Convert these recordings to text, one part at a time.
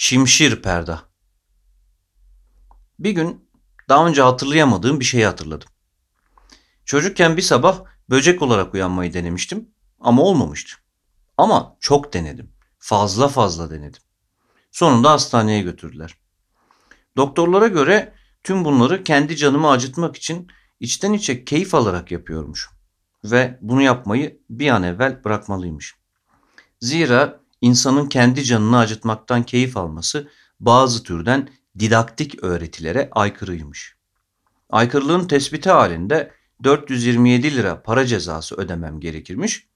Şimşir Perda. Bir gün daha önce hatırlayamadığım bir şeyi hatırladım. Çocukken bir sabah böcek olarak uyanmayı denemiştim ama olmamıştı. Ama çok denedim. Fazla fazla denedim. Sonunda hastaneye götürdüler. Doktorlara göre tüm bunları kendi canımı acıtmak için içten içe keyif alarak yapıyormuş. Ve bunu yapmayı bir an evvel bırakmalıymış. Zira insanın kendi canını acıtmaktan keyif alması bazı türden didaktik öğretilere aykırıymış. Aykırılığın tespiti halinde 427 lira para cezası ödemem gerekirmiş.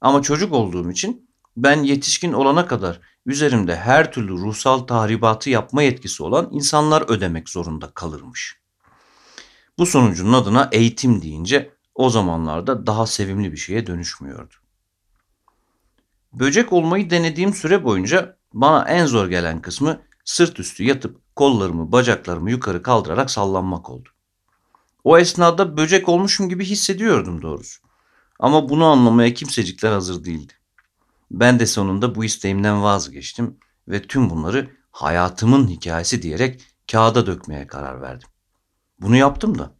Ama çocuk olduğum için ben yetişkin olana kadar üzerimde her türlü ruhsal tahribatı yapma yetkisi olan insanlar ödemek zorunda kalırmış. Bu sonucun adına eğitim deyince o zamanlarda daha sevimli bir şeye dönüşmüyordu. Böcek olmayı denediğim süre boyunca bana en zor gelen kısmı sırt üstü yatıp kollarımı, bacaklarımı yukarı kaldırarak sallanmak oldu. O esnada böcek olmuşum gibi hissediyordum doğrusu. Ama bunu anlamaya kimsecikler hazır değildi. Ben de sonunda bu isteğimden vazgeçtim ve tüm bunları hayatımın hikayesi diyerek kağıda dökmeye karar verdim. Bunu yaptım da.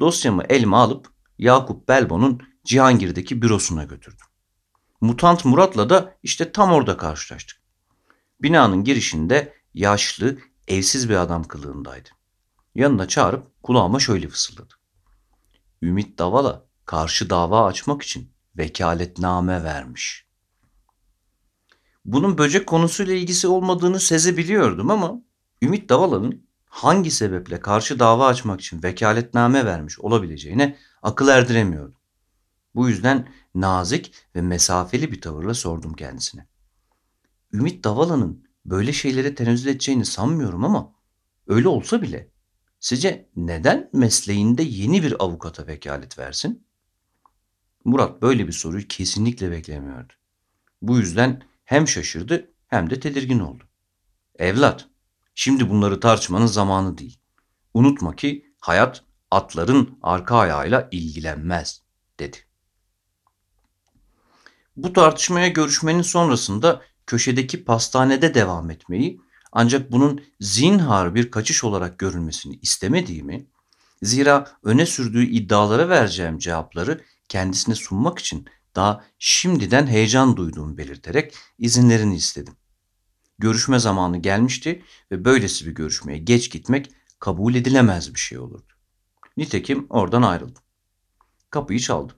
Dosyamı elime alıp Yakup Belbo'nun Cihangir'deki bürosuna götürdüm. Mutant Murat'la da işte tam orada karşılaştık. Binanın girişinde yaşlı, evsiz bir adam kılığındaydı. Yanına çağırıp kulağıma şöyle fısıldadı. Ümit Davala karşı dava açmak için vekaletname vermiş. Bunun böcek konusuyla ilgisi olmadığını sezebiliyordum ama Ümit Davala'nın hangi sebeple karşı dava açmak için vekaletname vermiş olabileceğine akıl erdiremiyordum. Bu yüzden nazik ve mesafeli bir tavırla sordum kendisine. Ümit Davala'nın böyle şeylere tenezzül edeceğini sanmıyorum ama öyle olsa bile sizce neden mesleğinde yeni bir avukata vekalet versin? Murat böyle bir soruyu kesinlikle beklemiyordu. Bu yüzden hem şaşırdı hem de tedirgin oldu. Evlat, şimdi bunları tartışmanın zamanı değil. Unutma ki hayat atların arka ayağıyla ilgilenmez, dedi. Bu tartışmaya görüşmenin sonrasında köşedeki pastanede devam etmeyi ancak bunun zinhar bir kaçış olarak görülmesini istemediğimi, zira öne sürdüğü iddialara vereceğim cevapları kendisine sunmak için daha şimdiden heyecan duyduğumu belirterek izinlerini istedim. Görüşme zamanı gelmişti ve böylesi bir görüşmeye geç gitmek kabul edilemez bir şey olurdu. Nitekim oradan ayrıldım. Kapıyı çaldım.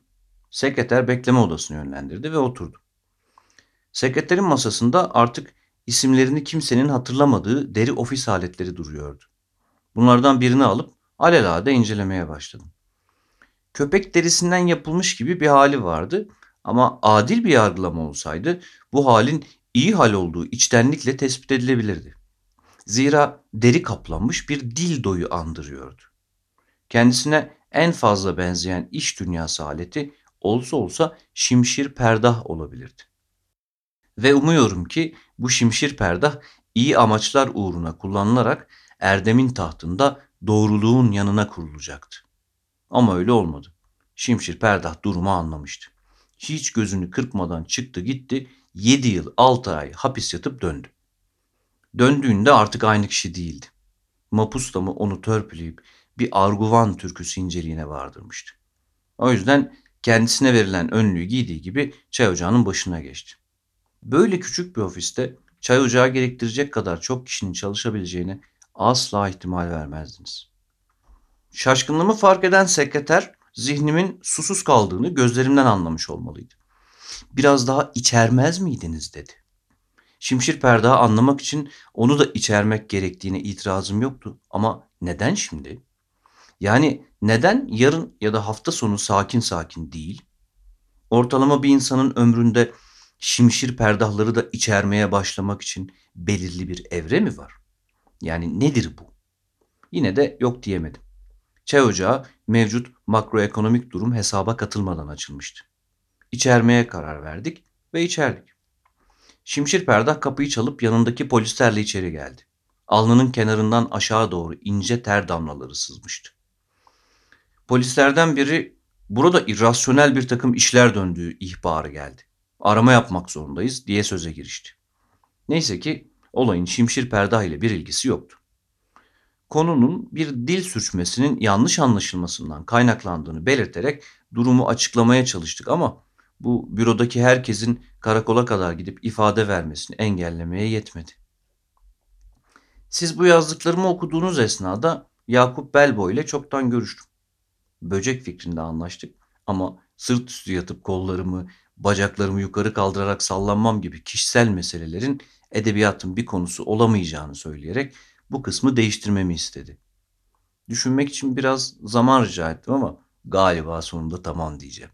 Sekreter bekleme odasına yönlendirdi ve oturdu. Sekreterin masasında artık isimlerini kimsenin hatırlamadığı deri ofis aletleri duruyordu. Bunlardan birini alıp alelade incelemeye başladım. Köpek derisinden yapılmış gibi bir hali vardı ama adil bir yargılama olsaydı bu halin iyi hal olduğu içtenlikle tespit edilebilirdi. Zira deri kaplanmış bir dil doyu andırıyordu. Kendisine en fazla benzeyen iş dünyası aleti olsa olsa şimşir perdah olabilirdi. Ve umuyorum ki bu şimşir perdah iyi amaçlar uğruna kullanılarak Erdem'in tahtında doğruluğun yanına kurulacaktı. Ama öyle olmadı. Şimşir perdah durumu anlamıştı. Hiç gözünü kırpmadan çıktı gitti, yedi yıl altı ay hapis yatıp döndü. Döndüğünde artık aynı kişi değildi. Mapusta mı onu törpüleyip bir Arguvan türküsü inceliğine vardırmıştı. O yüzden kendisine verilen önlüğü giydiği gibi çay ocağının başına geçti. Böyle küçük bir ofiste çay ocağı gerektirecek kadar çok kişinin çalışabileceğine asla ihtimal vermezdiniz. Şaşkınlığımı fark eden sekreter zihnimin susuz kaldığını gözlerimden anlamış olmalıydı. Biraz daha içermez miydiniz dedi. Şimşir Perda anlamak için onu da içermek gerektiğine itirazım yoktu ama neden şimdi? Yani neden yarın ya da hafta sonu sakin sakin değil? Ortalama bir insanın ömründe şimşir perdahları da içermeye başlamak için belirli bir evre mi var? Yani nedir bu? Yine de yok diyemedim. Çay ocağı mevcut makroekonomik durum hesaba katılmadan açılmıştı. İçermeye karar verdik ve içerdik. Şimşir Perdah kapıyı çalıp yanındaki polislerle içeri geldi. Alnının kenarından aşağı doğru ince ter damlaları sızmıştı. Polislerden biri burada irrasyonel bir takım işler döndüğü ihbarı geldi. Arama yapmak zorundayız diye söze girişti. Neyse ki olayın şimşir perde ile bir ilgisi yoktu. Konunun bir dil sürçmesinin yanlış anlaşılmasından kaynaklandığını belirterek durumu açıklamaya çalıştık ama bu bürodaki herkesin karakola kadar gidip ifade vermesini engellemeye yetmedi. Siz bu yazdıklarımı okuduğunuz esnada Yakup Belbo ile çoktan görüştüm. Böcek fikrinde anlaştık ama sırt üstü yatıp kollarımı, bacaklarımı yukarı kaldırarak sallanmam gibi kişisel meselelerin edebiyatın bir konusu olamayacağını söyleyerek bu kısmı değiştirmemi istedi. Düşünmek için biraz zaman rica ettim ama galiba sonunda tamam diyeceğim.